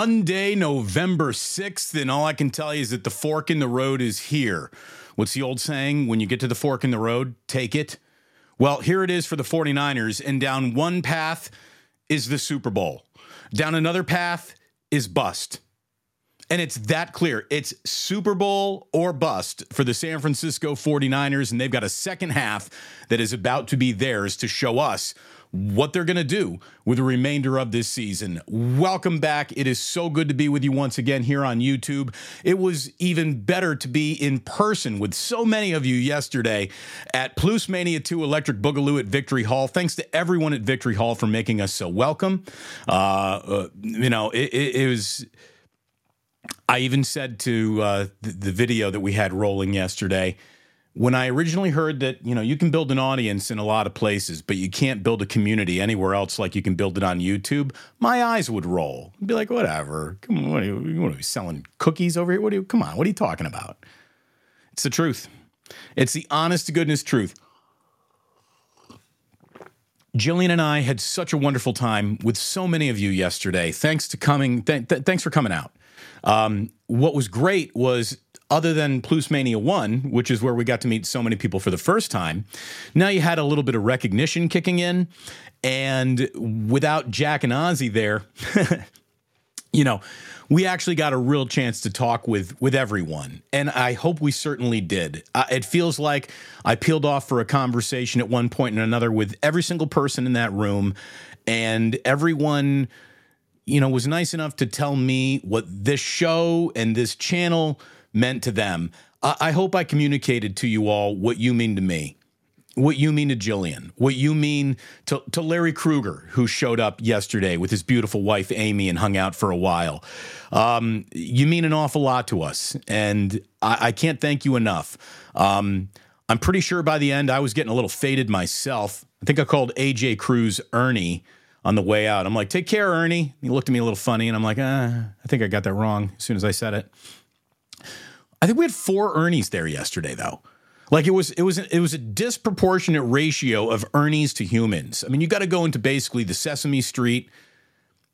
Monday, November 6th, and all I can tell you is that the fork in the road is here. What's the old saying? When you get to the fork in the road, take it. Well, here it is for the 49ers, and down one path is the Super Bowl. Down another path is bust. And it's that clear. It's Super Bowl or bust for the San Francisco 49ers, and they've got a second half that is about to be theirs to show us what they're going to do with the remainder of this season. Welcome back. It is so good to be with you once again here on YouTube. It was even better to be in person with so many of you yesterday at Plus Mania 2 Electric Boogaloo at Victory Hall. Thanks to everyone at Victory Hall for making us so welcome. Uh, uh, you know, it, it, it was. I even said to uh, the, the video that we had rolling yesterday, when I originally heard that, you know, you can build an audience in a lot of places, but you can't build a community anywhere else like you can build it on YouTube, my eyes would roll. I'd be like, whatever. Come on, what are you, what are you selling cookies over here? What are you, come on, what are you talking about? It's the truth. It's the honest to goodness truth. Jillian and I had such a wonderful time with so many of you yesterday. Thanks to coming. Th- th- thanks for coming out. Um, what was great was other than Plus Mania 1, which is where we got to meet so many people for the first time, now you had a little bit of recognition kicking in. And without Jack and Ozzy there, you know, we actually got a real chance to talk with with everyone, and I hope we certainly did. Uh, it feels like I peeled off for a conversation at one point and another with every single person in that room, and everyone, you know, was nice enough to tell me what this show and this channel meant to them. I, I hope I communicated to you all what you mean to me what you mean to Jillian, what you mean to, to Larry Krueger, who showed up yesterday with his beautiful wife, Amy, and hung out for a while. Um, you mean an awful lot to us, and I, I can't thank you enough. Um, I'm pretty sure by the end I was getting a little faded myself. I think I called AJ Cruz Ernie on the way out. I'm like, take care, Ernie. He looked at me a little funny, and I'm like, ah, I think I got that wrong as soon as I said it. I think we had four Ernies there yesterday, though. Like it was, it was, it was a disproportionate ratio of Ernies to humans. I mean, you got to go into basically the Sesame Street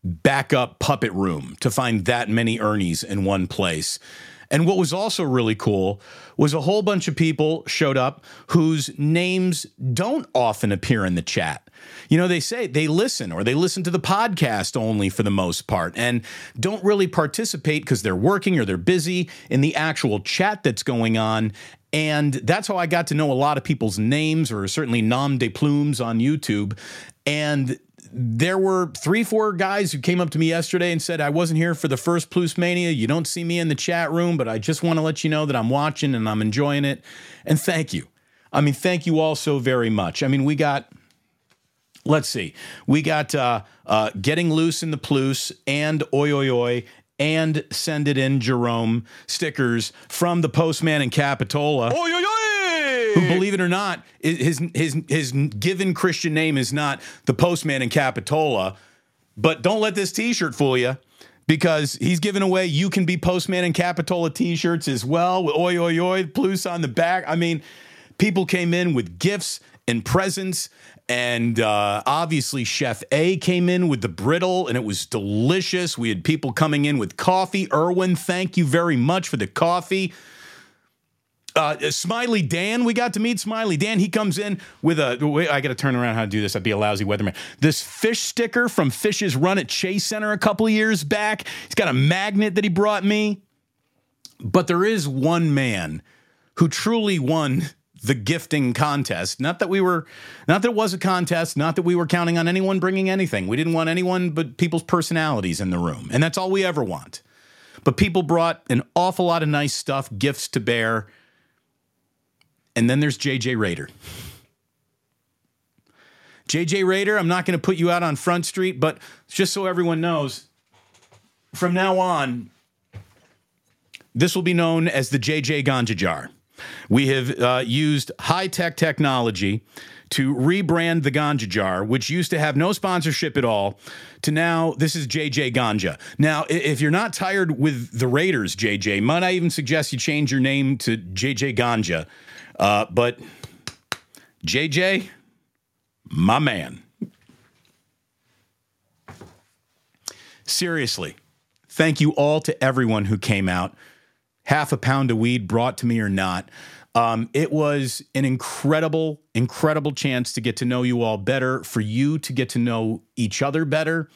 backup puppet room to find that many Ernies in one place. And what was also really cool was a whole bunch of people showed up whose names don't often appear in the chat. You know, they say they listen or they listen to the podcast only for the most part and don't really participate because they're working or they're busy in the actual chat that's going on. And that's how I got to know a lot of people's names or certainly nom de plumes on YouTube. And there were three, four guys who came up to me yesterday and said, I wasn't here for the first Plus Mania. You don't see me in the chat room, but I just want to let you know that I'm watching and I'm enjoying it. And thank you. I mean, thank you all so very much. I mean, we got let's see. We got uh, uh, Getting Loose in the pluse Plus and Oi Oi Oi and Send It In Jerome stickers from the postman in Capitola. Oi, oi, oi! Who, believe it or not, his his his given Christian name is not the postman in Capitola. But don't let this T-shirt fool you, because he's giving away "You Can Be Postman in Capitola" T-shirts as well with "Oi Oi Oi" plus on the back. I mean, people came in with gifts and presents. And uh, obviously, Chef A came in with the brittle, and it was delicious. We had people coming in with coffee. Erwin, thank you very much for the coffee. Uh, Smiley Dan, we got to meet Smiley Dan. He comes in with a. Wait, I got to turn around how to do this. I'd be a lousy weatherman. This fish sticker from Fish's Run at Chase Center a couple years back. He's got a magnet that he brought me. But there is one man who truly won the gifting contest. Not that we were, not that it was a contest, not that we were counting on anyone bringing anything. We didn't want anyone but people's personalities in the room. And that's all we ever want. But people brought an awful lot of nice stuff, gifts to bear. And then there's JJ Raider. JJ Raider, I'm not going to put you out on Front Street, but just so everyone knows, from now on, this will be known as the JJ Ganja Jar. We have uh, used high tech technology to rebrand the Ganja Jar, which used to have no sponsorship at all, to now this is JJ Ganja. Now, if you're not tired with the Raiders, JJ, might I even suggest you change your name to JJ Ganja? Uh, but JJ, my man. Seriously, Thank you all to everyone who came out. Half a pound of weed brought to me or not. Um, it was an incredible, incredible chance to get to know you all better, for you to get to know each other better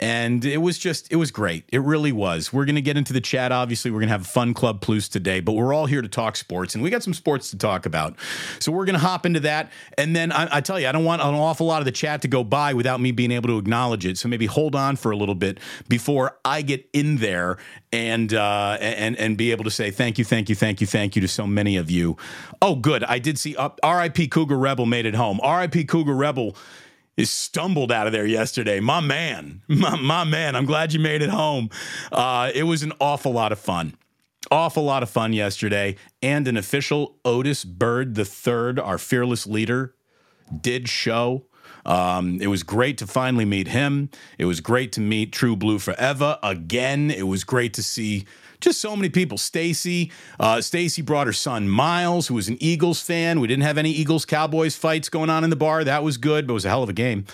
and it was just, it was great. It really was. We're going to get into the chat. Obviously, we're going to have Fun Club Plus today, but we're all here to talk sports and we got some sports to talk about. So we're going to hop into that. And then I, I, tell you, I don't want an awful lot of the chat to go by without me being able to acknowledge it. So maybe hold on for a little bit before I get in there and, uh, and, and be able to say thank you, thank you, thank you, thank you to so many of you. Oh, good. I did see uh, RIP Cougar Rebel made it home. RIP Cougar Rebel is stumbled out of there yesterday. My man, my, my man, I'm glad you made it home. Uh, it was an awful lot of fun. Awful lot of fun yesterday. And an official Otis Bird III, our fearless leader, did show. Um, it was great to finally meet him. It was great to meet True Blue Forever again. It was great to see just so many people. Stacy, uh, Stacy brought her son Miles, who was an Eagles fan. We didn't have any Eagles Cowboys fights going on in the bar. That was good, but it was a hell of a game.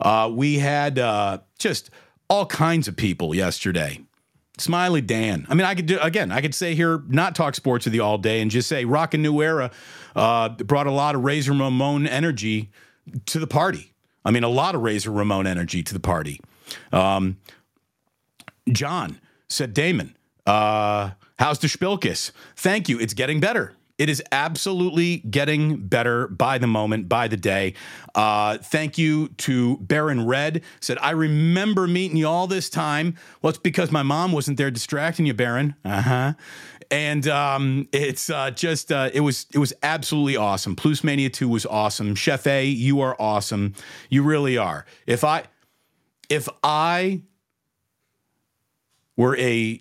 Uh, we had uh, just all kinds of people yesterday. Smiley Dan. I mean, I could do again. I could say here, not talk sports with you all day, and just say Rock a New Era uh, brought a lot of Razor Ramon energy to the party. I mean, a lot of Razor Ramon energy to the party. Um, John said, Damon, uh, how's the Spilkis? Thank you. It's getting better. It is absolutely getting better by the moment, by the day. Uh, thank you to Baron Red. Said, I remember meeting you all this time. Well, it's because my mom wasn't there distracting you, Baron. Uh huh. And um, it's uh, just uh, it was it was absolutely awesome. Plus Mania Two was awesome. Chef A, you are awesome. You really are. If I if I were a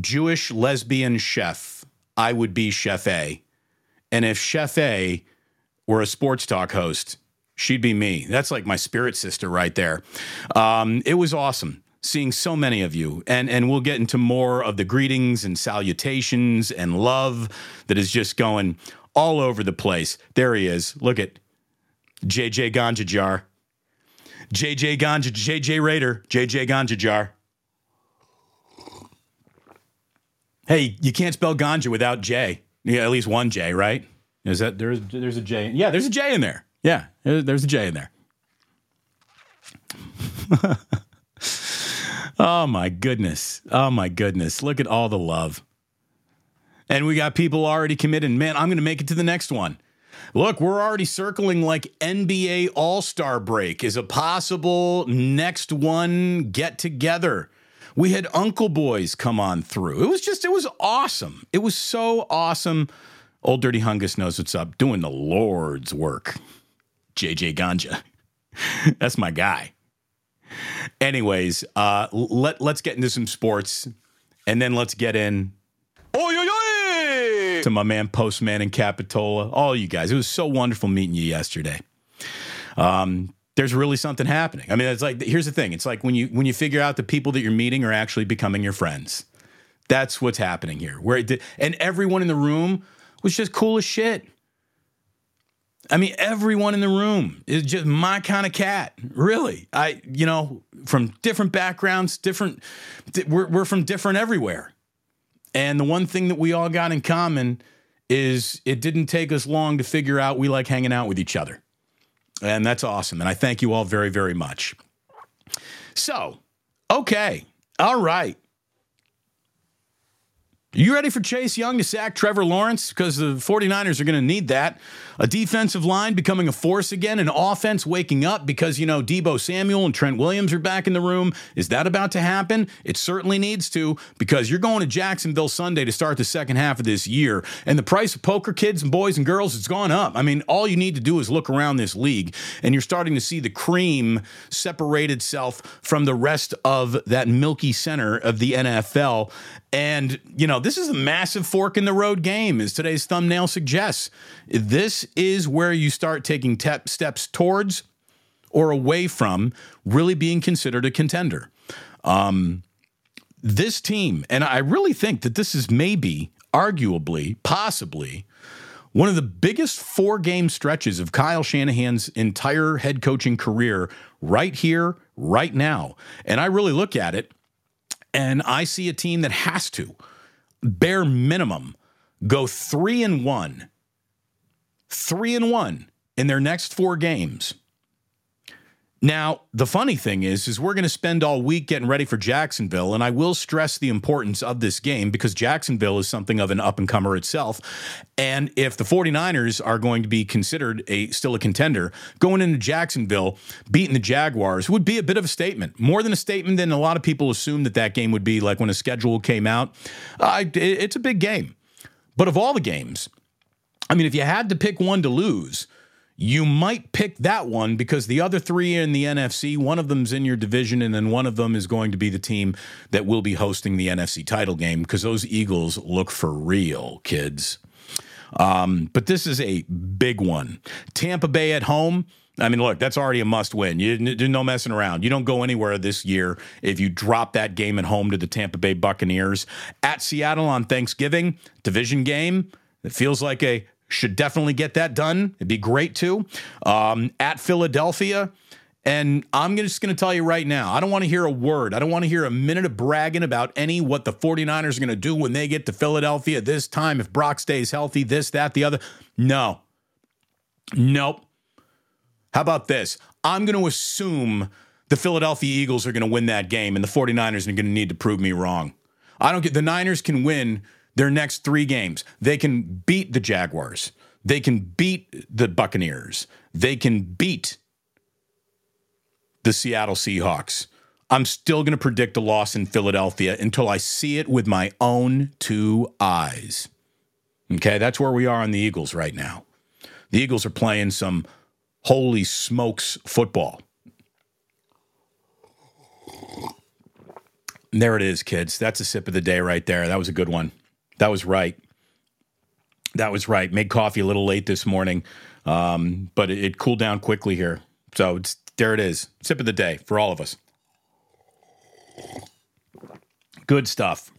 Jewish lesbian chef, I would be Chef A. And if Chef A were a sports talk host, she'd be me. That's like my spirit sister right there. Um, it was awesome seeing so many of you and and we'll get into more of the greetings and salutations and love that is just going all over the place there he is look at jj ganja jar jj ganja jj raider jj ganja jar Hey, you can't spell ganja without J. Yeah, at least one J, right? Is that there's there's a J? Yeah, there's a J in there. Yeah, there's a J in there. oh my goodness. Oh my goodness. Look at all the love. And we got people already committed. Man, I'm going to make it to the next one. Look, we're already circling like NBA All Star break is a possible next one get together. We had Uncle Boys come on through. It was just, it was awesome. It was so awesome. Old Dirty Hungus knows what's up, doing the Lord's work. JJ Ganja. That's my guy. Anyways, uh, let, let's get into some sports and then let's get in. Oh, yo, yo, to my man Postman and Capitola, all you guys. It was so wonderful meeting you yesterday. Um, there's really something happening. I mean, it's like here's the thing. It's like when you when you figure out the people that you're meeting are actually becoming your friends. That's what's happening here. Where did, and everyone in the room was just cool as shit. I mean, everyone in the room is just my kind of cat. Really, I you know from different backgrounds, different. We're we're from different everywhere, and the one thing that we all got in common is it didn't take us long to figure out we like hanging out with each other. And that's awesome. And I thank you all very, very much. So, okay. All right. You ready for Chase Young to sack Trevor Lawrence? Because the 49ers are going to need that. A defensive line becoming a force again, an offense waking up because, you know, Deebo Samuel and Trent Williams are back in the room. Is that about to happen? It certainly needs to because you're going to Jacksonville Sunday to start the second half of this year. And the price of poker, kids and boys and girls, it's gone up. I mean, all you need to do is look around this league and you're starting to see the cream separate itself from the rest of that milky center of the NFL. And, you know, this is a massive fork in the road game, as today's thumbnail suggests. This is where you start taking te- steps towards or away from really being considered a contender. Um, this team, and I really think that this is maybe, arguably, possibly, one of the biggest four game stretches of Kyle Shanahan's entire head coaching career right here, right now. And I really look at it And I see a team that has to, bare minimum, go three and one, three and one in their next four games. Now, the funny thing is, is we're going to spend all week getting ready for Jacksonville, and I will stress the importance of this game because Jacksonville is something of an up-and-comer itself. And if the 49ers are going to be considered a still a contender, going into Jacksonville, beating the Jaguars would be a bit of a statement. More than a statement than a lot of people assumed that that game would be like when a schedule came out. Uh, it's a big game. But of all the games, I mean, if you had to pick one to lose – you might pick that one because the other three in the NFC, one of them's in your division, and then one of them is going to be the team that will be hosting the NFC title game because those Eagles look for real, kids. Um, but this is a big one. Tampa Bay at home. I mean, look, that's already a must win. You, no messing around. You don't go anywhere this year if you drop that game at home to the Tampa Bay Buccaneers. At Seattle on Thanksgiving, division game. It feels like a should definitely get that done. It'd be great too. Um, at Philadelphia. And I'm just going to tell you right now, I don't want to hear a word. I don't want to hear a minute of bragging about any what the 49ers are going to do when they get to Philadelphia this time, if Brock stays healthy, this, that, the other. No. Nope. How about this? I'm going to assume the Philadelphia Eagles are going to win that game and the 49ers are going to need to prove me wrong. I don't get the Niners can win their next three games. They can beat the Jaguars. They can beat the Buccaneers. They can beat the Seattle Seahawks. I'm still going to predict a loss in Philadelphia until I see it with my own two eyes. Okay, that's where we are on the Eagles right now. The Eagles are playing some holy smokes football. there it is, kids. That's a sip of the day right there. That was a good one. That was right. That was right. Made coffee a little late this morning, um, but it, it cooled down quickly here. So it's, there it is. Sip of the day for all of us. Good stuff.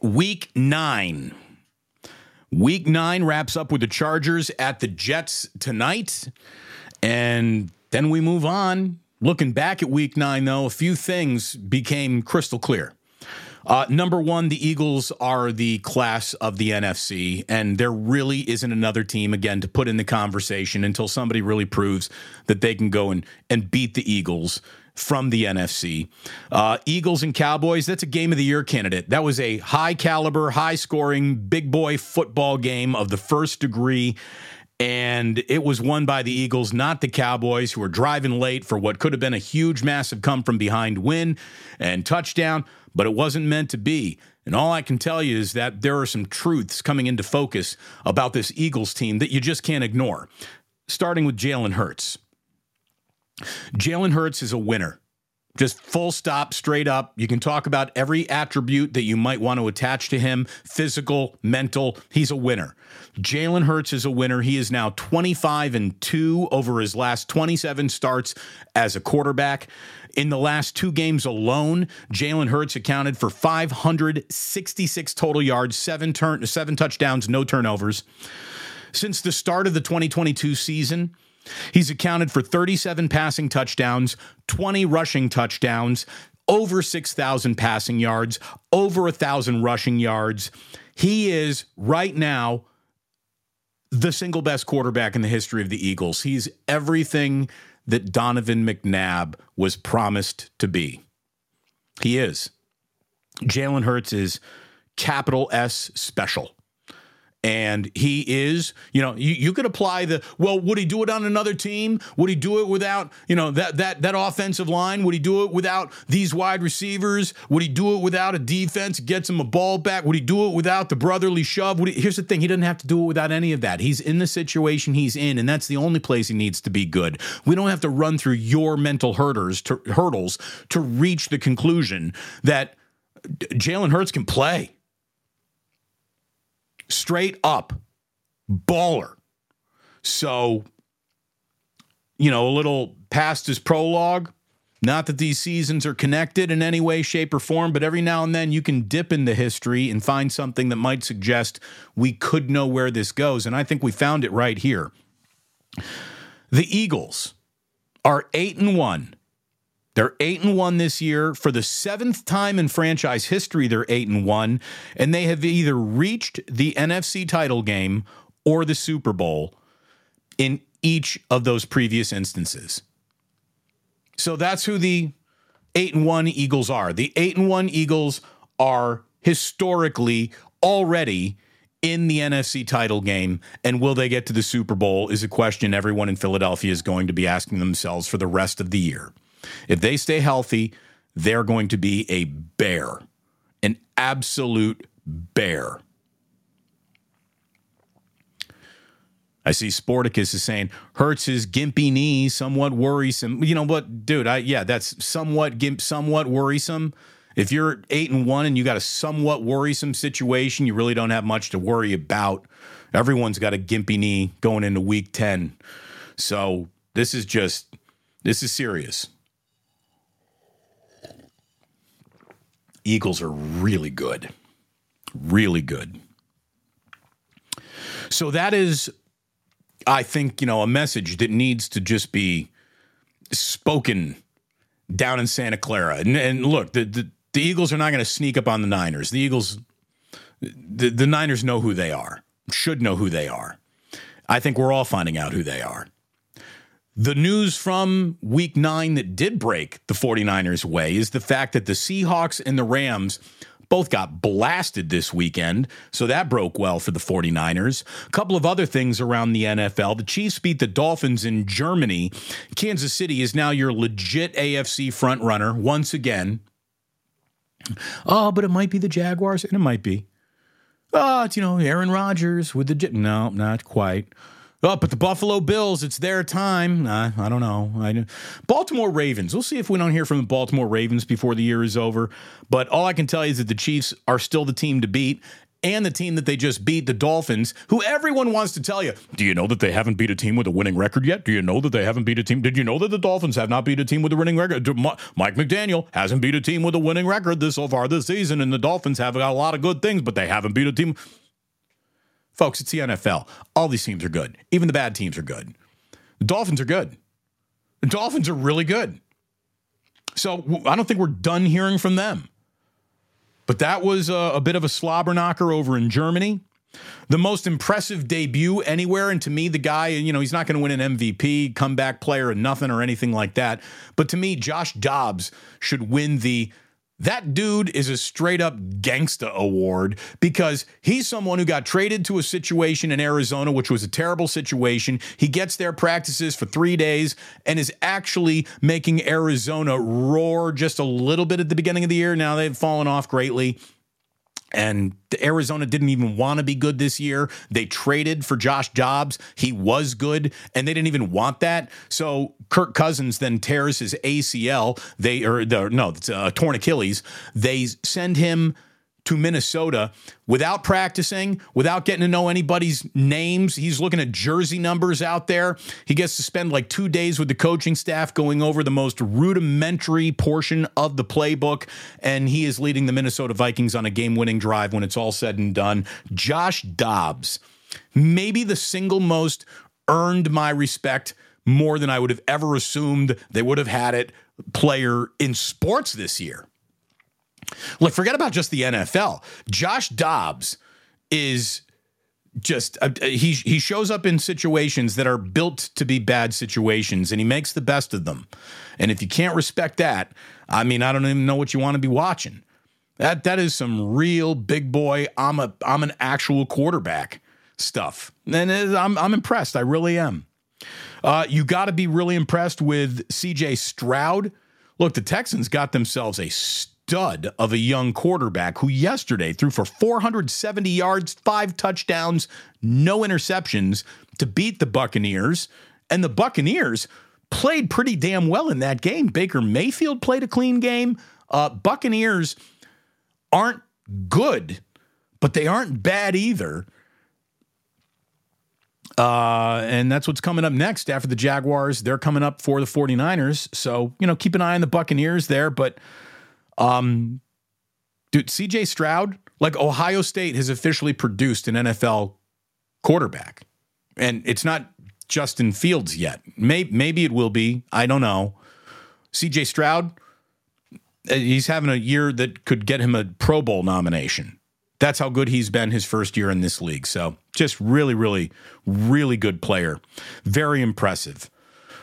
Week nine. Week nine wraps up with the Chargers at the Jets tonight. And then we move on. Looking back at week nine, though, a few things became crystal clear. Uh, number one, the Eagles are the class of the NFC, and there really isn't another team, again, to put in the conversation until somebody really proves that they can go and, and beat the Eagles from the NFC. Uh, Eagles and Cowboys, that's a game of the year candidate. That was a high caliber, high scoring, big boy football game of the first degree. And it was won by the Eagles, not the Cowboys, who were driving late for what could have been a huge, massive come from behind win and touchdown but it wasn't meant to be. And all I can tell you is that there are some truths coming into focus about this Eagles team that you just can't ignore, starting with Jalen Hurts. Jalen Hurts is a winner. Just full stop, straight up. You can talk about every attribute that you might want to attach to him physical, mental. He's a winner. Jalen Hurts is a winner. He is now 25 and 2 over his last 27 starts as a quarterback. In the last two games alone, Jalen Hurts accounted for 566 total yards, seven turn, seven touchdowns, no turnovers. Since the start of the 2022 season, he's accounted for 37 passing touchdowns, 20 rushing touchdowns, over 6,000 passing yards, over 1,000 rushing yards. He is right now the single best quarterback in the history of the Eagles. He's everything that Donovan McNabb was promised to be. He is. Jalen Hurts is capital S special. And he is, you know, you, you could apply the well, would he do it on another team? Would he do it without, you know, that that that offensive line? Would he do it without these wide receivers? Would he do it without a defense gets him a ball back? Would he do it without the brotherly shove? He, here's the thing, he doesn't have to do it without any of that. He's in the situation he's in, and that's the only place he needs to be good. We don't have to run through your mental hurdles to, hurdles to reach the conclusion that Jalen Hurts can play straight up baller. So, you know, a little past his prologue. Not that these seasons are connected in any way, shape, or form, but every now and then you can dip into history and find something that might suggest we could know where this goes. And I think we found it right here. The Eagles are eight and one They're 8 and 1 this year. For the seventh time in franchise history, they're 8 and 1. And they have either reached the NFC title game or the Super Bowl in each of those previous instances. So that's who the 8 and 1 Eagles are. The 8 and 1 Eagles are historically already in the NFC title game. And will they get to the Super Bowl is a question everyone in Philadelphia is going to be asking themselves for the rest of the year. If they stay healthy, they're going to be a bear, an absolute bear. I see Sporticus is saying hurts his gimpy knee, somewhat worrisome. You know what, dude? I yeah, that's somewhat gimp, somewhat worrisome. If you're eight and one and you got a somewhat worrisome situation, you really don't have much to worry about. Everyone's got a gimpy knee going into week ten, so this is just this is serious. Eagles are really good, really good. So that is I think, you know, a message that needs to just be spoken down in Santa Clara. And, and look, the, the, the Eagles are not going to sneak up on the Niners. The Eagles, the, the Niners know who they are, should know who they are. I think we're all finding out who they are. The news from week nine that did break the 49ers' way is the fact that the Seahawks and the Rams both got blasted this weekend, so that broke well for the 49ers. A couple of other things around the NFL. The Chiefs beat the Dolphins in Germany. Kansas City is now your legit AFC frontrunner once again. Oh, but it might be the Jaguars, and it might be. Oh, it's, you know, Aaron Rodgers with the. No, not quite. Oh, but the Buffalo Bills, it's their time. Uh, I don't know. I, Baltimore Ravens. We'll see if we don't hear from the Baltimore Ravens before the year is over. But all I can tell you is that the Chiefs are still the team to beat. And the team that they just beat, the Dolphins, who everyone wants to tell you, do you know that they haven't beat a team with a winning record yet? Do you know that they haven't beat a team? Did you know that the Dolphins have not beat a team with a winning record? Mike McDaniel hasn't beat a team with a winning record this so far this season, and the Dolphins have got a lot of good things, but they haven't beat a team. Folks, it's the NFL. All these teams are good. Even the bad teams are good. The Dolphins are good. The Dolphins are really good. So I don't think we're done hearing from them. But that was a, a bit of a slobber knocker over in Germany. The most impressive debut anywhere, and to me, the guy, you know, he's not going to win an MVP, comeback player, and nothing or anything like that. But to me, Josh Dobbs should win the that dude is a straight up gangsta award because he's someone who got traded to a situation in Arizona, which was a terrible situation. He gets there, practices for three days, and is actually making Arizona roar just a little bit at the beginning of the year. Now they've fallen off greatly. And Arizona didn't even want to be good this year. They traded for Josh Dobbs. He was good, and they didn't even want that. So Kirk Cousins then tears his ACL. They or the no, it's a uh, torn Achilles. They send him to Minnesota without practicing, without getting to know anybody's names. He's looking at jersey numbers out there. He gets to spend like two days with the coaching staff going over the most rudimentary portion of the playbook. And he is leading the Minnesota Vikings on a game winning drive when it's all said and done. Josh Dobbs, maybe the single most earned my respect more than I would have ever assumed they would have had it player in sports this year. Look, forget about just the NFL. Josh Dobbs is just uh, he he shows up in situations that are built to be bad situations and he makes the best of them. And if you can't respect that, I mean, I don't even know what you want to be watching. That that is some real big boy. I'm a I'm an actual quarterback stuff, and I'm I'm impressed. I really am. Uh, you got to be really impressed with C.J. Stroud. Look, the Texans got themselves a stud of a young quarterback who yesterday threw for 470 yards, five touchdowns, no interceptions to beat the Buccaneers. And the Buccaneers played pretty damn well in that game. Baker Mayfield played a clean game. Uh, Buccaneers aren't good, but they aren't bad either. Uh, and that's what's coming up next after the Jaguars. They're coming up for the 49ers. So, you know, keep an eye on the Buccaneers there. But um, dude, CJ Stroud, like Ohio State has officially produced an NFL quarterback, and it's not Justin Fields yet. Maybe, maybe it will be. I don't know. CJ Stroud, uh, he's having a year that could get him a Pro Bowl nomination. That's how good he's been his first year in this league. So just really, really, really good player. Very impressive.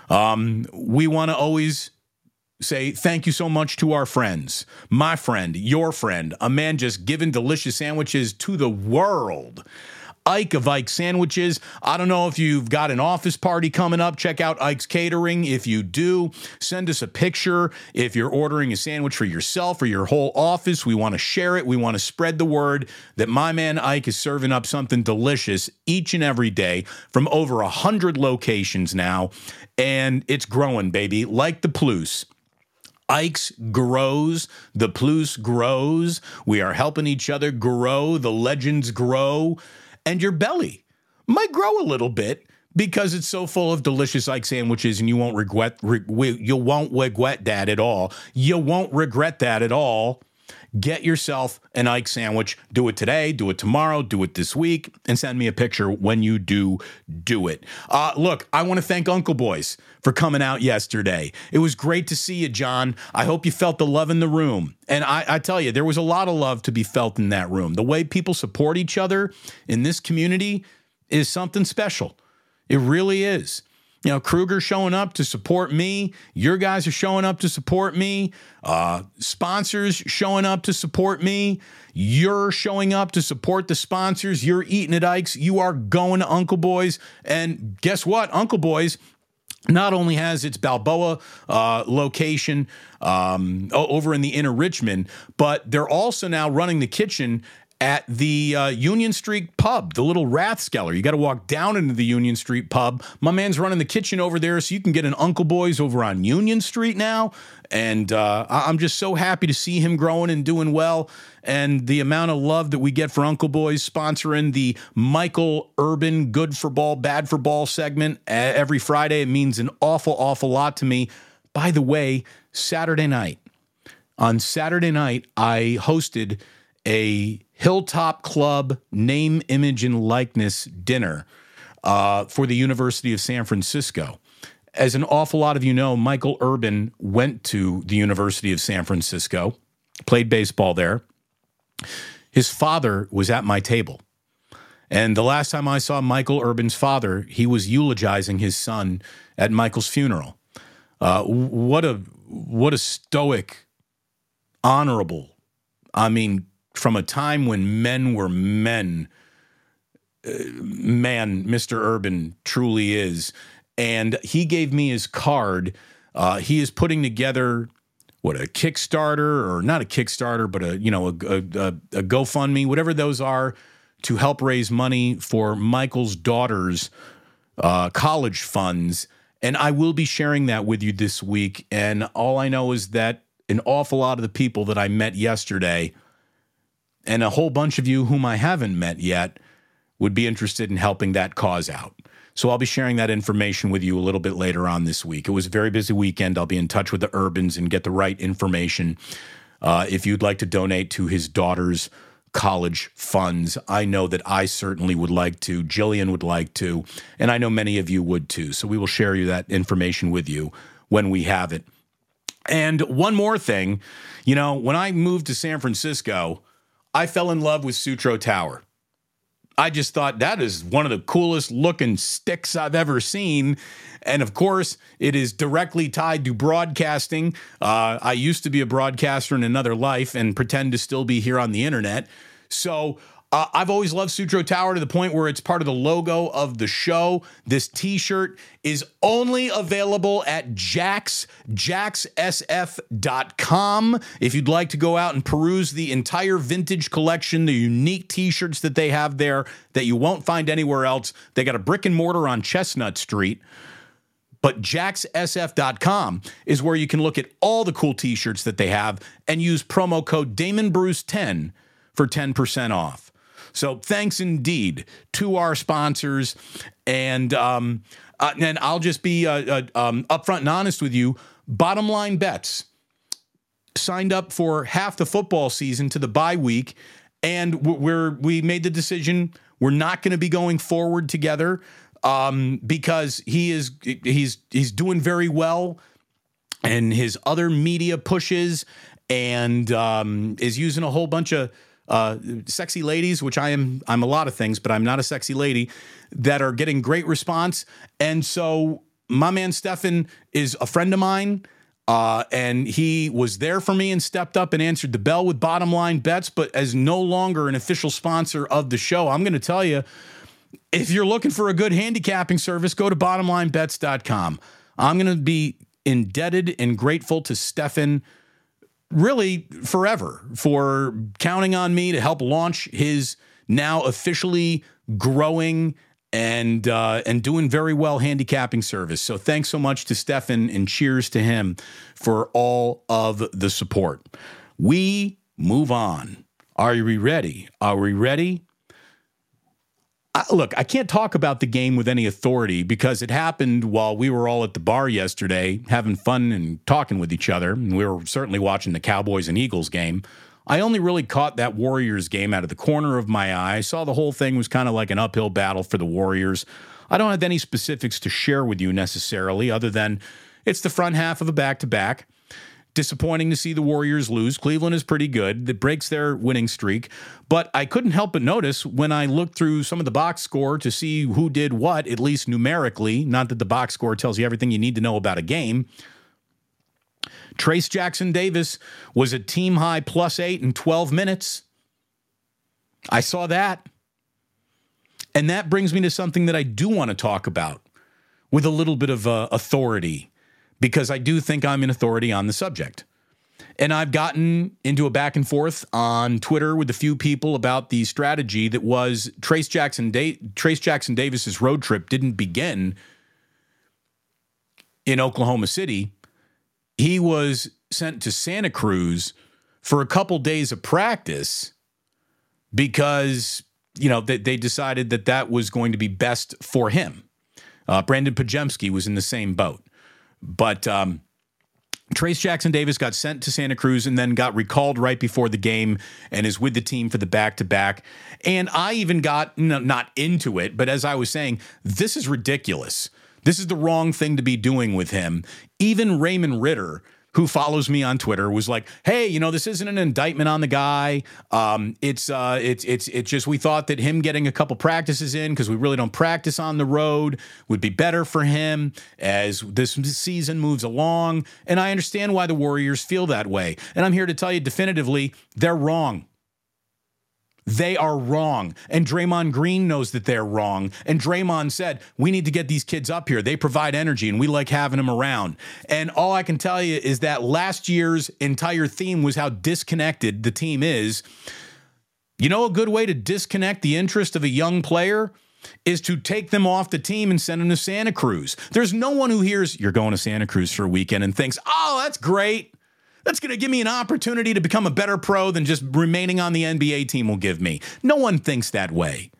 Um, we want to always say thank you so much to our friends, my friend, your friend, a man just giving delicious sandwiches to the world. Ike of Ike Sandwiches. I don't know if you've got an office party coming up. Check out Ike's Catering. If you do, send us a picture. If you're ordering a sandwich for yourself or your whole office, we want to share it. We want to spread the word that my man Ike is serving up something delicious each and every day from over a hundred locations now, and it's growing, baby, like the Plus. Ike's grows, the Plus grows. We are helping each other grow, the legends grow, and your belly might grow a little bit because it's so full of delicious Ike sandwiches and you won't regret re, you won't regret that at all. You won't regret that at all Get yourself an Ike sandwich. Do it today, do it tomorrow, do it this week, and send me a picture when you do do it. Uh, look, I want to thank Uncle Boys for coming out yesterday. It was great to see you, John. I hope you felt the love in the room. And I, I tell you, there was a lot of love to be felt in that room. The way people support each other in this community is something special. It really is. You know, Krueger showing up to support me. Your guys are showing up to support me. Uh, sponsors showing up to support me. You're showing up to support the sponsors. You're eating at Ike's. You are going to Uncle Boys. And guess what? Uncle Boys not only has its Balboa uh, location um, over in the inner Richmond, but they're also now running the kitchen at the uh, Union Street pub, the little Rathskeller. You got to walk down into the Union Street pub. My man's running the kitchen over there, so you can get an Uncle Boys over on Union Street now. And uh, I'm just so happy to see him growing and doing well. And the amount of love that we get for Uncle Boys sponsoring the Mychael Urban Good for Ball, Bad for Ball segment every Friday, it means an awful, awful lot to me. By the way, Saturday night, on Saturday night, I hosted a Hilltop Club name, image, and likeness dinner uh, for the University of San Francisco. As an awful lot of you know, Mychael Urban went to the University of San Francisco, played baseball there. His father was at my table. And the last time I saw Mychael Urban's father, he was eulogizing his son at Mychael's funeral. Uh, what a what a stoic, honorable, I mean, from a time when men were men. Uh, man, Mr. Urban truly is. And he gave me his card. Uh, he is putting together what a Kickstarter or not a Kickstarter, but a you know a, a, a GoFundMe, whatever those are, to help raise money for Mychael's daughter's uh, college funds. And I will be sharing that with you this week. And all I know is that an awful lot of the people that I met yesterday and a whole bunch of you whom I haven't met yet would be interested in helping that cause out. So I'll be sharing that information with you a little bit later on this week. It was a very busy weekend. I'll be in touch with the Urbans and get the right information. Uh, if you'd like to donate to his daughter's college funds, I know that I certainly would like to. Jillian would like to, and I know many of you would too. So we will share you that information with you when we have it. And one more thing, you know, when I moved to San Francisco, I fell in love with Sutro Tower. I just thought that is one of the coolest looking sticks I've ever seen. And of course, it is directly tied to broadcasting. Uh, I used to be a broadcaster in another life and pretend to still be here on the internet. So uh, I've always loved Sutro Tower to the point where it's part of the logo of the show. This T-shirt is only available at Jax, jaxsf.com. If you'd like to go out and peruse the entire vintage collection, the unique T-shirts that they have there that you won't find anywhere else. They got a brick and mortar on Chestnut Street. But jaxsf.com is where you can look at all the cool t-shirts that they have and use promo code DamonBruce10 for 10% off. So thanks indeed to our sponsors. And um, uh, and I'll just be uh, uh, um, upfront and honest with you. Bottom line bets signed up for half the football season to the bye week, and we're we made the decision we're not going to be going forward together um, because he is he's he's doing very well and his other media pushes and um, is using a whole bunch of uh, sexy ladies, which I am. I'm a lot of things, but I'm not a sexy lady. That are getting great response, and so my man Stefan is a friend of mine. Uh, and he was there for me and stepped up and answered the bell with bottom line bets. But as no longer an official sponsor of the show, I'm going to tell you if you're looking for a good handicapping service, go to bottomlinebets.com. I'm going to be indebted and grateful to Stefan really forever for counting on me to help launch his now officially growing and uh, and doing very well handicapping service. So thanks so much to Stefan and cheers to him for all of the support. We move on. Are we ready? Are we ready? I, look, I can't talk about the game with any authority because it happened while we were all at the bar yesterday having fun and talking with each other. And we were certainly watching the Cowboys and Eagles game. I only really caught that Warriors game out of the corner of my eye. I saw the whole thing was kind of like an uphill battle for the Warriors. I don't have any specifics to share with you necessarily, other than it's the front half of a back to back. Disappointing to see the Warriors lose. Cleveland is pretty good. That breaks their winning streak. But I couldn't help but notice when I looked through some of the box score to see who did what, at least numerically, not that the box score tells you everything you need to know about a game. Trayce Jackson Davis was a team high plus eight in 12 minutes. I saw that. And that brings me to something that I do want to talk about with a little bit of uh, authority because I do think I'm an authority on the subject. And I've gotten into a back and forth on Twitter with a few people about the strategy that was Trayce Jackson da- Trayce Jackson Davis's road trip didn't begin in Oklahoma City. He was sent to Santa Cruz for a couple days of practice because you know they, they decided that that was going to be best for him. Uh, Brandin Podziemski was in the same boat. But um, Trayce Jackson Davis got sent to Santa Cruz and then got recalled right before the game and is with the team for the back to back. And I even got not into it, but as I was saying, this is ridiculous. This is the wrong thing to be doing with him. Even Raymond Ridder who follows me on Twitter was like, "Hey, you know, this isn't an indictment on the guy. Um, it's uh, it's it's it's just we thought that him getting a couple practices in because we really don't practice on the road would be better for him as this season moves along. And I understand why the Warriors feel that way. And I'm here to tell you definitively, they're wrong. They are wrong. And Draymond Green knows that they're wrong. And Draymond said, We need to get these kids up here. They provide energy and we like having them around. And all I can tell you is that last year's entire theme was how disconnected the team is. You know, a good way to disconnect the interest of a young player? is to take them off the team and send them to Santa Cruz. There's no one who hears you're going to Santa Cruz for a weekend and thinks, oh, that's great. That's going to give me an opportunity to become a better pro than just remaining on the NBA team will give me. No one thinks that way.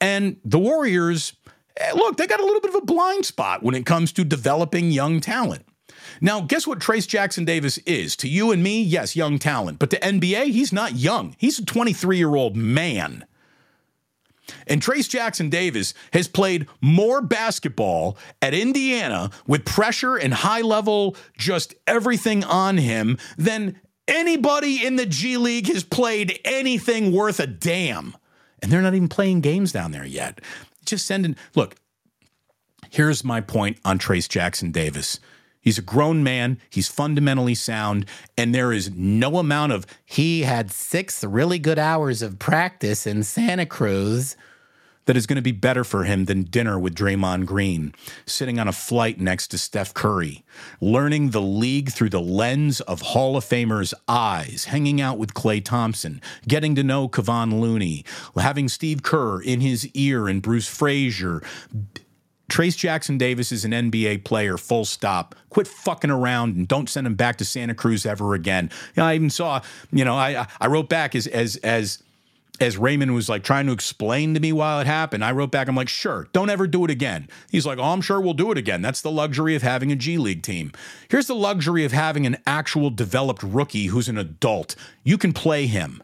And the Warriors, eh, look, they got a little bit of a blind spot when it comes to developing young talent. Now, guess what Trayce Jackson Davis is? To you and me, yes, young talent. But to NBA, he's not young. He's a 23 year old man. And Trayce Jackson Davis has played more basketball at Indiana with pressure and high level, just everything on him than anybody in the G League has played anything worth a damn. And they're not even playing games down there yet. Just sending, look, here's my point on Trayce Jackson Davis. He's a grown man. He's fundamentally sound. And there is no amount of, he had six really good hours of practice in Santa Cruz that is going to be better for him than dinner with Draymond Green, sitting on a flight next to Steph Curry, learning the league through the lens of Hall of Famers' eyes, hanging out with Klay Thompson, getting to know Kevon Looney, having Steve Kerr in his ear and Bruce Fraser, Trayce Jackson Davis is an NBA player, full stop. Quit fucking around and don't send him back to Santa Cruz ever again. You know, I even saw, you know, I I wrote back as as as as Raymond was like trying to explain to me while it happened, I wrote back, I'm like, sure, don't ever do it again. He's like, oh, I'm sure we'll do it again. That's the luxury of having a G League team. Here's the luxury of having an actual developed rookie who's an adult. You can play him.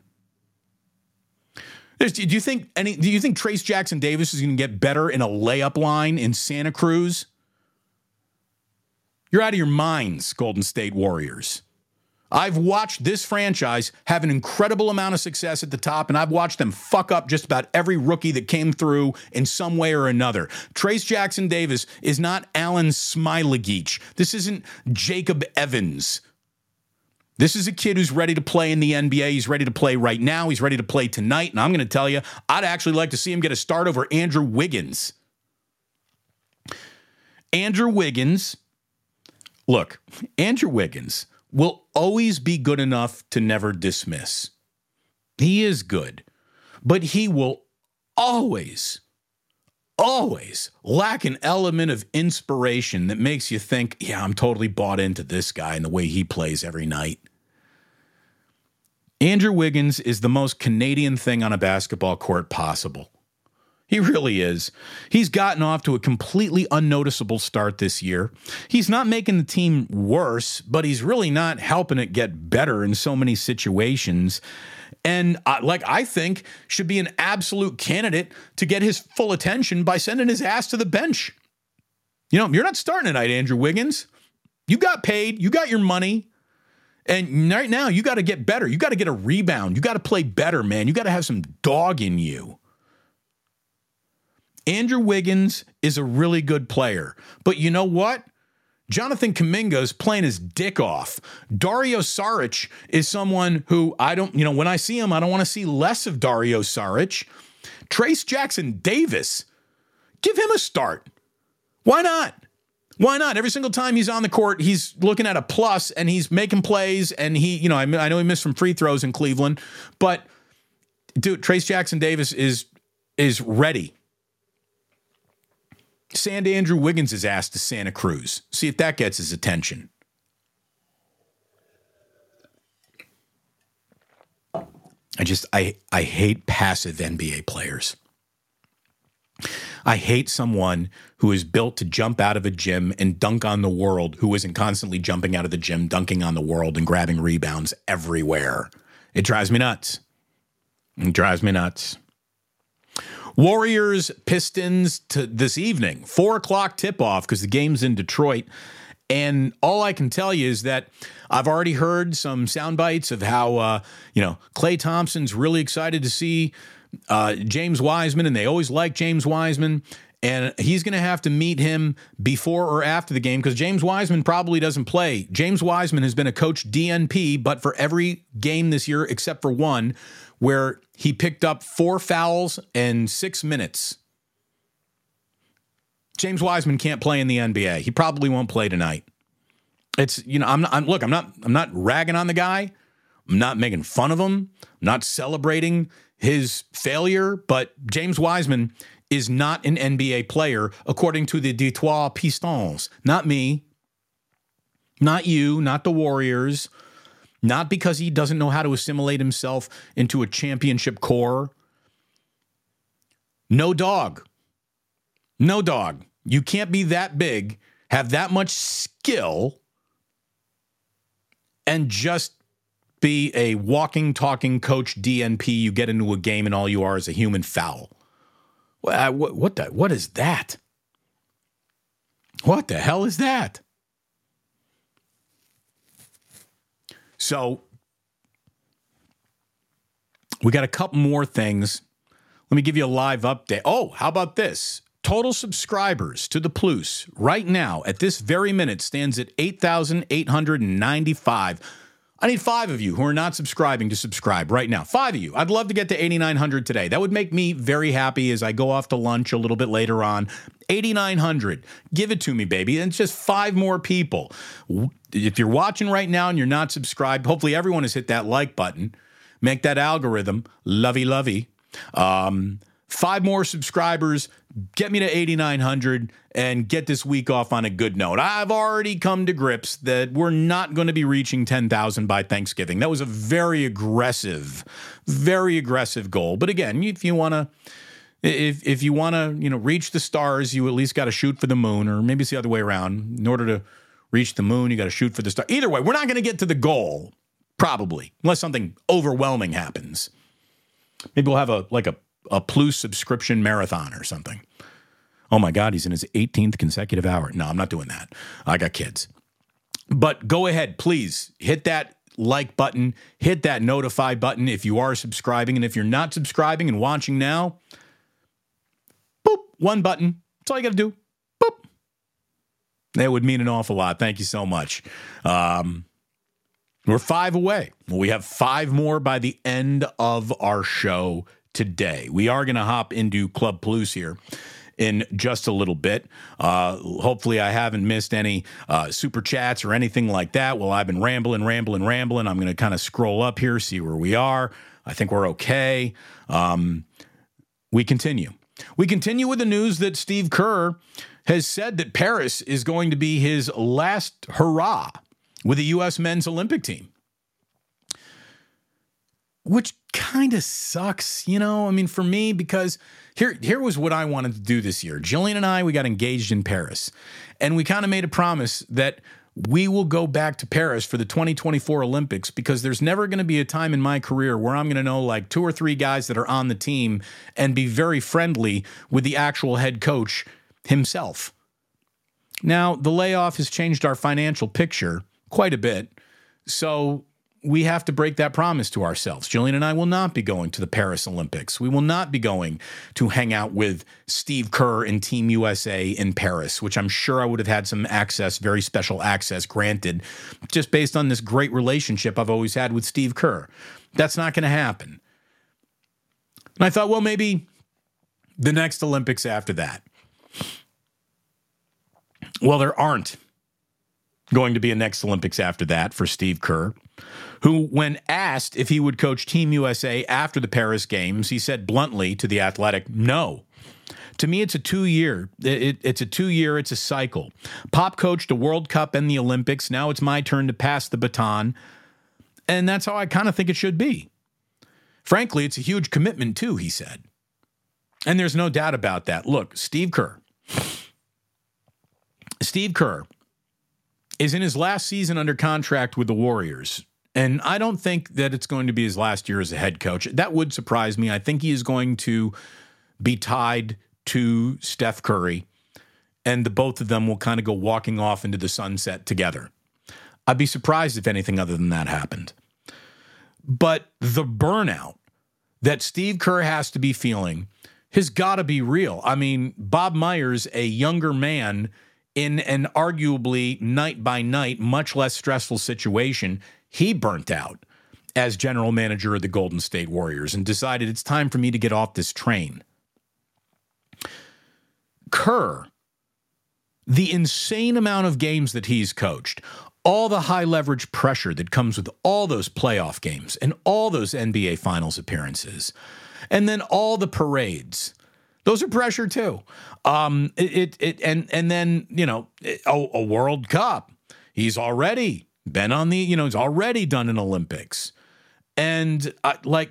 There's, do you think any? Do you think Trayce Jackson Davis is going to get better in a layup line in Santa Cruz? You're out of your minds, Golden State Warriors. I've watched this franchise have an incredible amount of success at the top, and I've watched them fuck up just about every rookie that came through in some way or another. Trayce Jackson Davis is not Alen Smailagic. This isn't Jacob Evans. This is a kid who's ready to play in the NBA. He's ready to play right now. He's ready to play tonight. And I'm going to tell you, I'd actually like to see him get a start over Andrew Wiggins. Andrew Wiggins, look, Andrew Wiggins will always be good enough to never dismiss. He is good, but he will always, always lack an element of inspiration that makes you think, yeah, I'm totally bought into this guy and the way he plays every night. Andrew Wiggins is the most Canadian thing on a basketball court possible. He really is. He's gotten off to a completely unnoticeable start this year. He's not making the team worse, but he's really not helping it get better in so many situations. And uh, like I think should be an absolute candidate to get his full attention by sending his ass to the bench. You know, you're not starting tonight, Andrew Wiggins. You got paid, you got your money. And right now, you got to get better. You got to get a rebound. You got to play better, man. You got to have some dog in you. Andrew Wiggins is a really good player. But you know what? Jonathan Kuminga is playing his dick off. Dario Saric is someone who I don't, you know, when I see him, I don't want to see less of Dario Saric. Trayce Jackson Davis, give him a start. Why not? Why not? Every single time he's on the court, he's looking at a plus and he's making plays. And he, you know, I, I know he missed some free throws in Cleveland, but dude, Trayce Jackson Davis is is ready Send Andrew Wiggins' ass to Santa Cruz. See if that gets his attention. I just I I hate passive NBA players. I hate someone who is built to jump out of a gym and dunk on the world who isn't constantly jumping out of the gym, dunking on the world and grabbing rebounds everywhere. It drives me nuts. It drives me nuts. Warriors Pistons to this evening, four o'clock tip off because the game's in Detroit. And all I can tell you is that I've already heard some sound bites of how, uh, you know, Klay Thompson's really excited to see uh, James Wiseman, and they always like James Wiseman. And he's going to have to meet him before or after the game because James Wiseman probably doesn't play. James Wiseman has been a coach DNP, but for every game this year except for one, where he picked up four fouls in six minutes. James Wiseman can't play in the NBA. He probably won't play tonight. It's you know I'm, not, I'm look I'm not I'm not ragging on the guy. I'm not making fun of him. I'm not celebrating his failure. But James Wiseman is not an NBA player according to the Detroit Pistons. Not me. Not you. Not the Warriors not because he doesn't know how to assimilate himself into a championship core. No dog. No dog. You can't be that big, have that much skill, and just be a walking, talking coach DNP. You get into a game and all you are is a human foul. What, what, the, what is that? What the hell is that? So we got a couple more things. Let me give you a live update. Oh, how about this? Total subscribers to the Plus right now at this very minute stands at 8,895. I need five of you who are not subscribing to subscribe right now. Five of you. I'd love to get to 8,900 today. That would make me very happy as I go off to lunch a little bit later on. 8,900. Give it to me, baby. And it's just five more people if you're watching right now and you're not subscribed, hopefully everyone has hit that like button. Make that algorithm lovey lovey. Um, five more subscribers, get me to 8,900 and get this week off on a good note. I've already come to grips that we're not going to be reaching 10,000 by Thanksgiving. That was a very aggressive, very aggressive goal. But again, if you want to if if you want to, you know, reach the stars, you at least got to shoot for the moon or maybe it's the other way around in order to reach the moon, you got to shoot for the star. Either way, we're not going to get to the goal, probably, unless something overwhelming happens. Maybe we'll have a like a, a Plus subscription marathon or something. Oh my God, he's in his 18th consecutive hour. No, I'm not doing that. I got kids. But go ahead, please hit that like button, hit that notify button if you are subscribing. And if you're not subscribing and watching now, boop, one button. That's all you got to do. Boop. That would mean an awful lot. Thank you so much. Um, we're five away. We have five more by the end of our show today. We are going to hop into Club Plus here in just a little bit. Uh, hopefully, I haven't missed any uh, super chats or anything like that. Well, I've been rambling, rambling, rambling. I'm going to kind of scroll up here, see where we are. I think we're okay. Um, we continue. We continue with the news that Steve Kerr has said that Paris is going to be his last hurrah with the U.S. men's Olympic team. Which kind of sucks, you know? I mean, for me, because here, here was what I wanted to do this year. Jillian and I, we got engaged in Paris, and we kind of made a promise that we will go back to Paris for the 2024 Olympics because there's never going to be a time in my career where I'm going to know like two or three guys that are on the team and be very friendly with the actual head coach himself. Now, the layoff has changed our financial picture quite a bit. So we have to break that promise to ourselves. Jillian and I will not be going to the Paris Olympics. We will not be going to hang out with Steve Kerr and Team USA in Paris, which I'm sure I would have had some access, very special access granted, just based on this great relationship I've always had with Steve Kerr. That's not going to happen. And I thought, well, maybe the next Olympics after that. Well, there aren't going to be a next Olympics after that for Steve Kerr, who, when asked if he would coach Team USA after the Paris Games, he said bluntly to The Athletic, no. To me, it's a two year. It, it's a two year. It's a cycle. Pop coached a World Cup and the Olympics. Now it's my turn to pass the baton, and that's how I kind of think it should be. Frankly, it's a huge commitment too. He said, and there's no doubt about that. Look, Steve Kerr. Steve Kerr is in his last season under contract with the Warriors. And I don't think that it's going to be his last year as a head coach. That would surprise me. I think he is going to be tied to Steph Curry, and the both of them will kind of go walking off into the sunset together. I'd be surprised if anything other than that happened. But the burnout that Steve Kerr has to be feeling has got to be real. I mean, Bob Myers, a younger man, in an arguably night by night, much less stressful situation, he burnt out as general manager of the Golden State Warriors and decided it's time for me to get off this train. Kerr, the insane amount of games that he's coached, all the high leverage pressure that comes with all those playoff games and all those NBA Finals appearances, and then all the parades those are pressure too. Um, it, it, it and and then you know a, a World Cup. He's already been on the you know he's already done an Olympics, and uh, like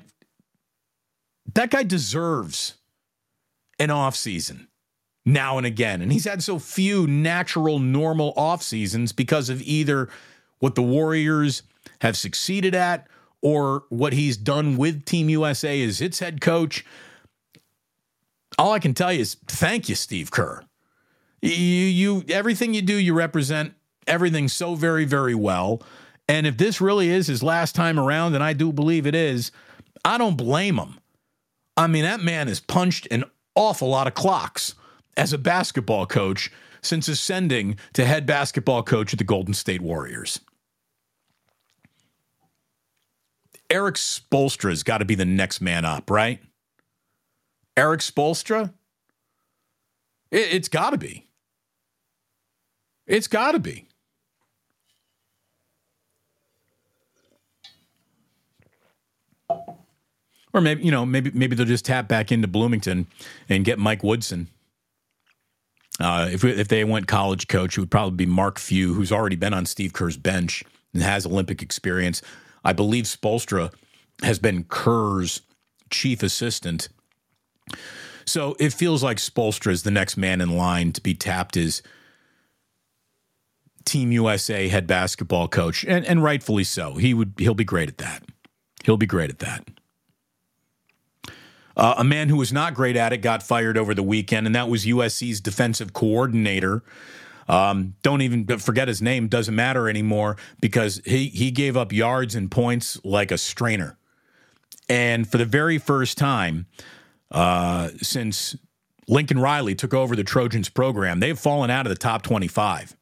that guy deserves an off season now and again. And he's had so few natural, normal off seasons because of either what the Warriors have succeeded at or what he's done with Team USA as its head coach all I can tell you is thank you, Steve Kerr. You, you, everything you do, you represent everything so very, very well. And if this really is his last time around, and I do believe it is, I don't blame him. I mean, that man has punched an awful lot of clocks as a basketball coach since ascending to head basketball coach at the Golden State Warriors. Erik Spoelstra's got to be the next man up, right? Erik Spoelstra? It, it's got to be. It's got to be. Or maybe you know maybe maybe they'll just tap back into Bloomington and get Mike Woodson. Uh, if if they went college coach, it would probably be Mark Few, who's already been on Steve Kerr's bench and has Olympic experience. I believe Spoelstra has been Kerr's chief assistant so it feels like Spoelstra is the next man in line to be tapped as Team USA head basketball coach, and, and rightfully so. He would he'll be great at that. He'll be great at that. Uh, a man who was not great at it got fired over the weekend, and that was USC's defensive coordinator. Um, don't even forget his name, doesn't matter anymore because he, he gave up yards and points like a strainer. And for the very first time uh, since Lincoln Riley took over the Trojans program, they've fallen out of the top 25.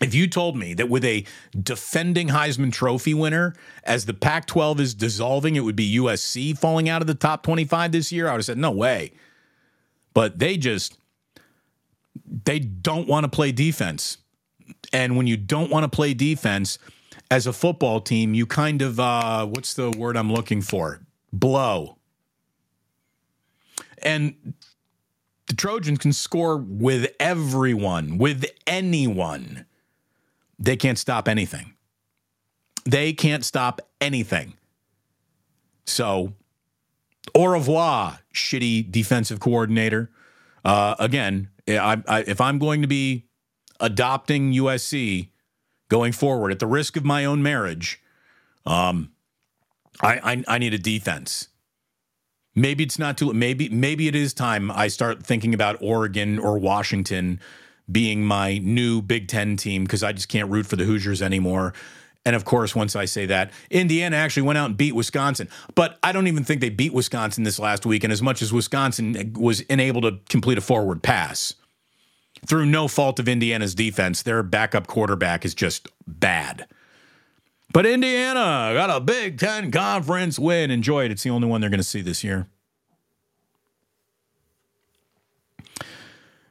If you told me that with a defending Heisman Trophy winner, as the Pac 12 is dissolving, it would be USC falling out of the top 25 this year, I would have said, no way. But they just, they don't want to play defense. And when you don't want to play defense as a football team, you kind of, uh, what's the word I'm looking for? Blow. And the Trojans can score with everyone, with anyone. They can't stop anything. They can't stop anything. So, au revoir, shitty defensive coordinator. Uh, again, I, I, if I'm going to be adopting USC going forward at the risk of my own marriage, um, I, I, I need a defense. Maybe it's not too. Maybe maybe it is time I start thinking about Oregon or Washington being my new Big Ten team because I just can't root for the Hoosiers anymore. And of course, once I say that, Indiana actually went out and beat Wisconsin. But I don't even think they beat Wisconsin this last week. And as much as Wisconsin was unable to complete a forward pass through no fault of Indiana's defense, their backup quarterback is just bad. But Indiana got a Big Ten conference win. Enjoy it. It's the only one they're going to see this year.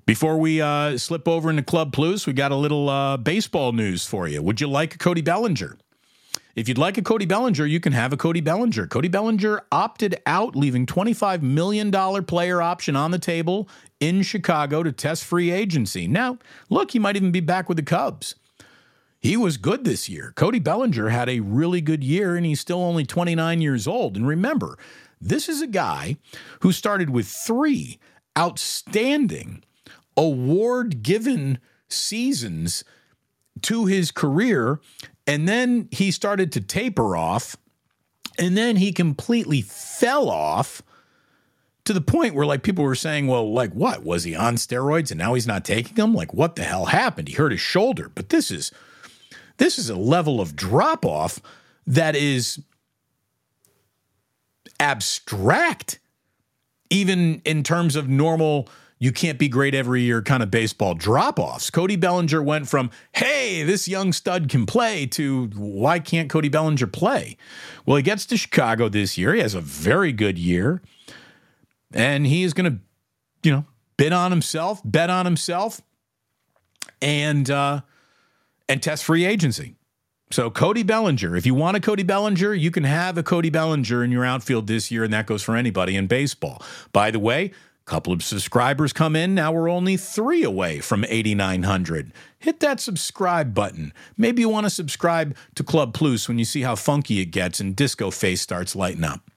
Before we uh, slip over into Club Plus, we got a little uh, baseball news for you. Would you like a Cody Bellinger? If you'd like a Cody Bellinger, you can have a Cody Bellinger. Cody Bellinger opted out, leaving $25 million player option on the table in Chicago to test free agency. Now, look, he might even be back with the Cubs. He was good this year. Cody Bellinger had a really good year, and he's still only 29 years old. And remember, this is a guy who started with three outstanding award given seasons to his career. And then he started to taper off. And then he completely fell off to the point where like people were saying, well, like what? Was he on steroids and now he's not taking them? Like what the hell happened? He hurt his shoulder. But this is this is a level of drop off that is abstract, even in terms of normal you can't be great every year kind of baseball drop offs. Cody Bellinger went from, hey, this young stud can play to why can't Cody Bellinger play? Well, he gets to Chicago this year. He has a very good year. And he is going to, you know, bid on himself, bet on himself, and uh, and test free agency. So Cody Bellinger, if you want a Cody Bellinger, you can have a Cody Bellinger in your outfield this year, and that goes for anybody in baseball. By the way, couple of subscribers come in. Now we're only three away from 8,900. Hit that subscribe button. Maybe you want to subscribe to Club Plus when you see how funky it gets and Disco Face starts lighting up.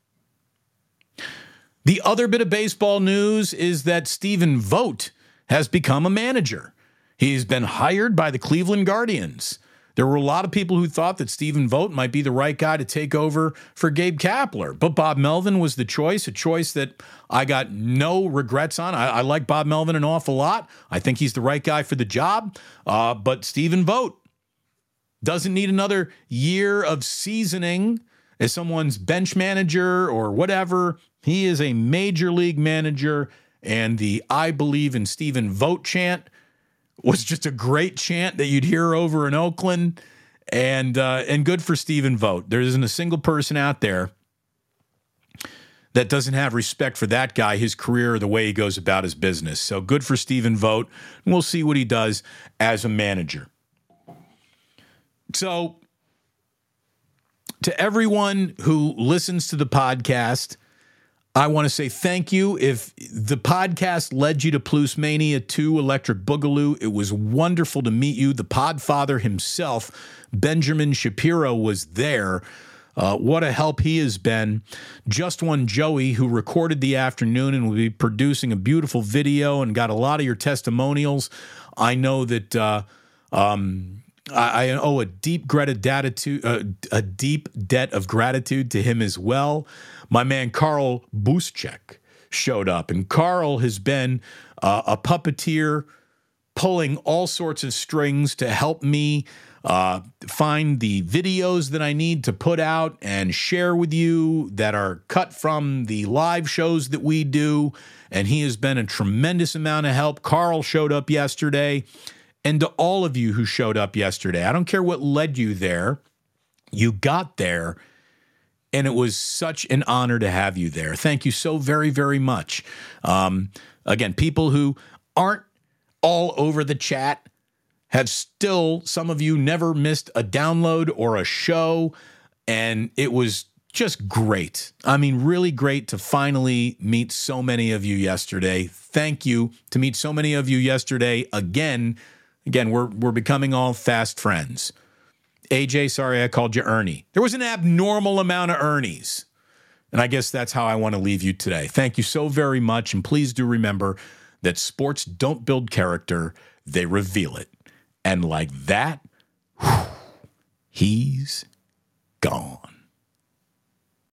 The other bit of baseball news is that Stephen Vogt has become a manager. He's been hired by the Cleveland Guardians. There were a lot of people who thought that Stephen Vogt might be the right guy to take over for Gabe Kapler, but Bob Melvin was the choice, a choice that I got no regrets on. I, I like Bob Melvin an awful lot. I think he's the right guy for the job, uh, but Stephen Vogt doesn't need another year of seasoning as someone's bench manager or whatever. He is a major league manager, and the I believe in Stephen Vogt chant was just a great chant that you'd hear over in Oakland, and uh, and good for Stephen Vogt. There isn't a single person out there that doesn't have respect for that guy, his career, the way he goes about his business. So good for Stephen Vogt. We'll see what he does as a manager. So, to everyone who listens to the podcast, I want to say thank you. If the podcast led you to Plus Mania 2 Electric Boogaloo, it was wonderful to meet you. The podfather himself, Benjamin Shapiro, was there. Uh, what a help he has been. Just one Joey, who recorded the afternoon and will be producing a beautiful video and got a lot of your testimonials. I know that uh, um, I, I, owe a deep gratitude, uh, a deep debt of gratitude to him as well my man Carl Buszczyk showed up, and Carl has been uh, a puppeteer pulling all sorts of strings to help me uh, find the videos that I need to put out and share with you that are cut from the live shows that we do. And he has been a tremendous amount of help. Carl showed up yesterday. And to all of you who showed up yesterday, I don't care what led you there, you got there. And it was such an honor to have you there. Thank you so very, very much. Um, again, people who aren't all over the chat have still, some of you never missed a download or a show. And it was just great. I mean, really great to finally meet so many of you yesterday. Thank you to meet so many of you yesterday again. Again, we're, we're becoming all fast friends. AJ, sorry I called you Ernie. There was an abnormal amount of Ernies. And I guess that's how I want to leave you today. Thank you so very much. And please do remember that sports don't build character, they reveal it. And like that, whew, he's gone.